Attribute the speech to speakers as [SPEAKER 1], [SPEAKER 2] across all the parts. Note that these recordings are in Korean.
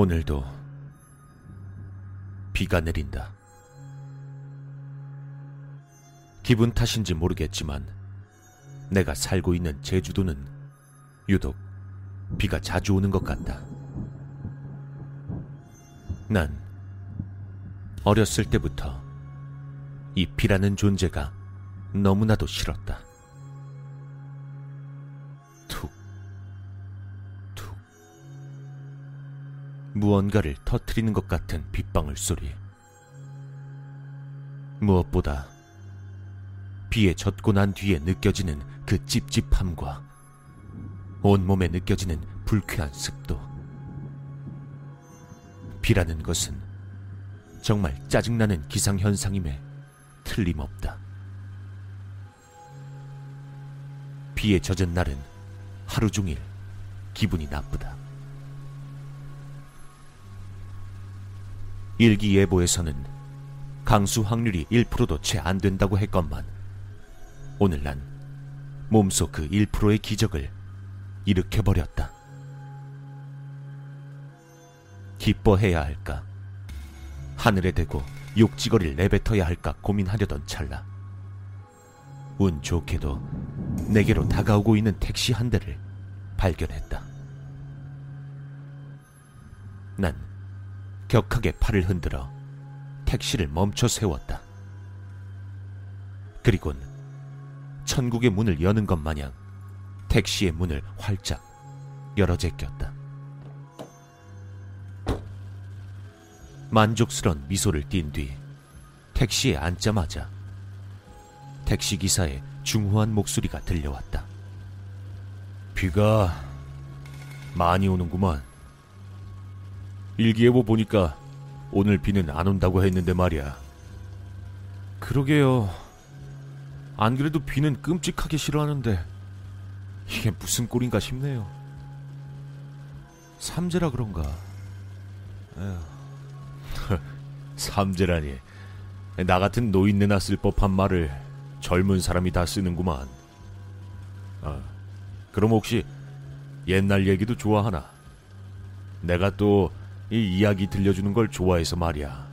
[SPEAKER 1] 오늘도 비가 내린다. 기분 탓인지 모르겠지만 내가 살고 있는 제주도는 유독 비가 자주 오는 것 같다. 난 어렸을 때부터 이 비라는 존재가 너무나도 싫었다. 무언가를 터트리는 것 같은 빗방울 소리. 무엇보다 비에 젖고 난 뒤에 느껴지는 그 찝찝함과 온몸에 느껴지는 불쾌한 습도. 비라는 것은 정말 짜증나는 기상현상임에 틀림없다. 비에 젖은 날은 하루 종일 기분이 나쁘다. 일기예보에서는 강수 확률이 1%도 채 안 된다고 했건만 오늘 난 몸속 그 1%의 기적을 일으켜버렸다. 기뻐해야 할까? 하늘에 대고 욕지거리를 내뱉어야 할까 고민하려던 찰나. 운 좋게도 내게로 다가오고 있는 택시 한 대를 발견했다. 난 격하게 팔을 흔들어 택시를 멈춰 세웠다. 그리곤 천국의 문을 여는 것 마냥 택시의 문을 활짝 열어 제꼈다. 만족스런 미소를 띈뒤 택시에 앉자마자 택시 기사의 중후한 목소리가 들려왔다. 비가 많이 오는구만. 일기예보 보니까 오늘 비는 안 온다고 했는데 말이야. 그러게요. 안 그래도 비는 끔찍하게 싫어하는데 이게 무슨 꼴인가 싶네요. 삼재라 그런가. 삼재라니. 나 같은 노인네나 쓸 법한 말을 젊은 사람이 다 쓰는구만. 아, 그럼 혹시 옛날 얘기도 좋아하나? 내가 또 이 이야기 들려주는 걸 좋아해서 말이야.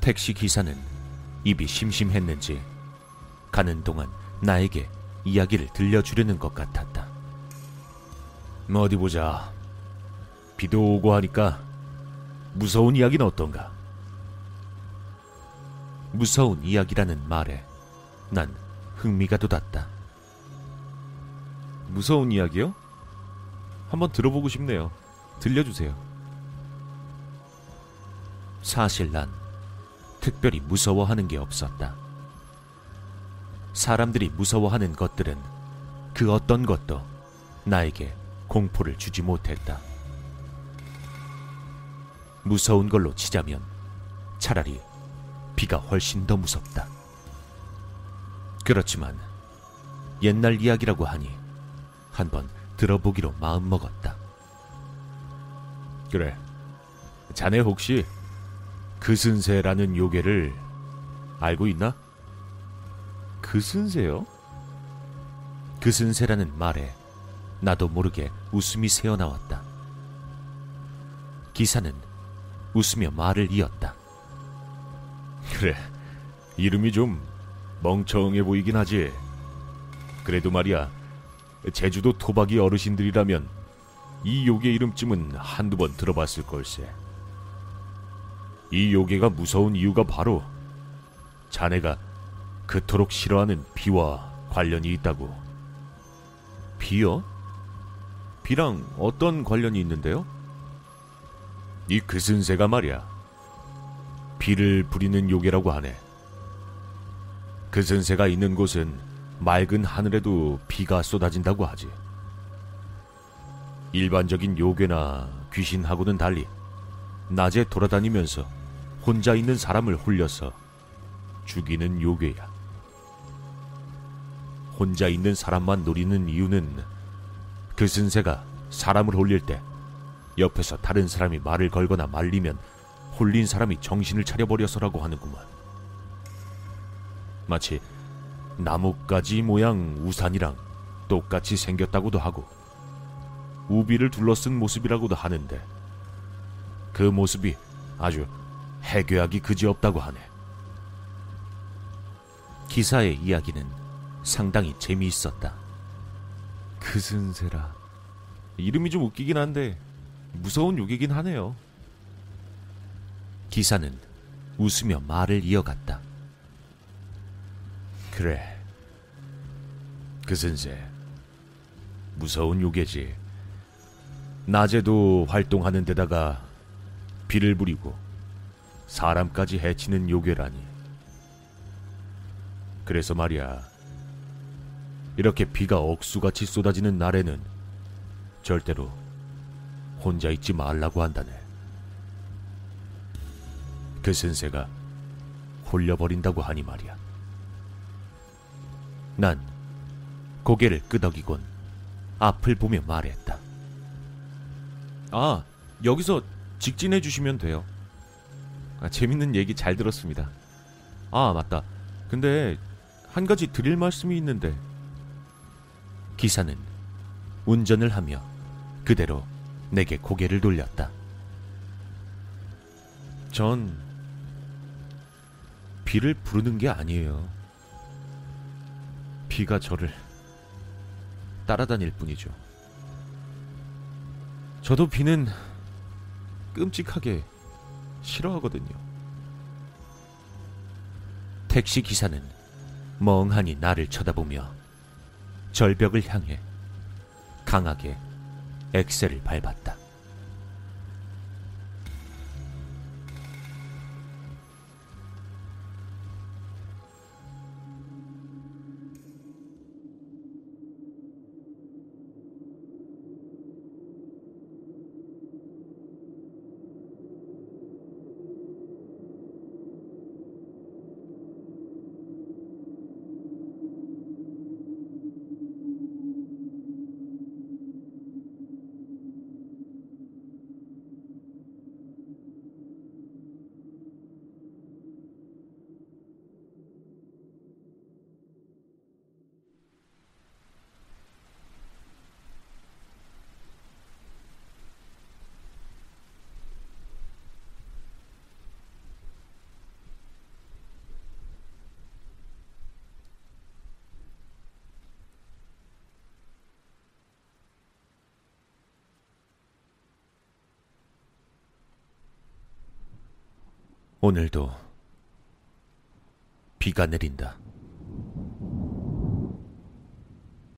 [SPEAKER 1] 택시 기사는 입이 심심했는지 가는 동안 나에게 이야기를 들려주려는 것 같았다. 어디 보자. 비도 오고 하니까 무서운 이야기는 어떤가? 무서운 이야기라는 말에 난 흥미가 돋았다. 무서운 이야기요? 한번 들어보고 싶네요. 들려주세요. 사실 난 특별히 무서워하는 게 없었다. 사람들이 무서워하는 것들은 그 어떤 것도 나에게 공포를 주지 못했다. 무서운 걸로 치자면 차라리 비가 훨씬 더 무섭다. 그렇지만 옛날 이야기라고 하니 한번 들어보기로 마음먹었다. 그래. 자네 혹시 그슨새라는 요괴를 알고 있나? 그슨새요? 그슨새라는 말에 나도 모르게 웃음이 새어나왔다. 기사는 웃으며 말을 이었다. 그래, 이름이 좀 멍청해 보이긴 하지. 그래도 말이야, 제주도 토박이 어르신들이라면 이 요괴 이름쯤은 한두 번 들어봤을 걸세. 이 요괴가 무서운 이유가 바로 자네가 그토록 싫어하는 비와 관련이 있다고. 비요? 비랑 어떤 관련이 있는데요? 이 그슨새가 말이야. 비를 부리는 요괴라고 하네. 그슨새가 있는 곳은 맑은 하늘에도 비가 쏟아진다고 하지. 일반적인 요괴나 귀신하고는 달리 낮에 돌아다니면서 혼자 있는 사람을 홀려서 죽이는 요괴야. 혼자 있는 사람만 노리는 이유는 그 신세가 사람을 홀릴 때 옆에서 다른 사람이 말을 걸거나 말리면 홀린 사람이 정신을 차려버려서라고 하는구만. 마치 나뭇가지 모양 우산이랑 똑같이 생겼다고도 하고 우비를 둘러쓴 모습이라고도 하는데 그 모습이 아주 해괴하기 그지없다고 하네.
[SPEAKER 2] 기사의 이야기는 상당히 재미있었다.
[SPEAKER 1] 그슨세라. 이름이 좀 웃기긴 한데 무서운 욕이긴 하네요.
[SPEAKER 2] 기사는 웃으며 말을 이어갔다.
[SPEAKER 1] 그래. 그슨세. 무서운 요괴지. 낮에도 활동하는 데다가 비를 부리고 사람까지 해치는 요괴라니. 그래서 말이야. 이렇게 비가 억수같이 쏟아지는 날에는 절대로 혼자 있지 말라고 한다네. 그 선세가 홀려버린다고 하니 말이야.
[SPEAKER 2] 난 고개를 끄덕이곤 앞을 보며 말했다.
[SPEAKER 1] 아, 여기서 직진해 주시면 돼요. 아, 재밌는 얘기 잘 들었습니다. 아, 맞다. 근데 한 가지 드릴 말씀이 있는데
[SPEAKER 2] 기사는 운전을 하며 그대로 내게 고개를 돌렸다.
[SPEAKER 1] 전 비를 부르는 게 아니에요. 비가 저를 따라다닐 뿐이죠. 저도 비는 끔찍하게 싫어하거든요.
[SPEAKER 2] 택시 기사는 멍하니 나를 쳐다보며 절벽을 향해 강하게 엑셀을 밟았다. 오늘도 비가 내린다.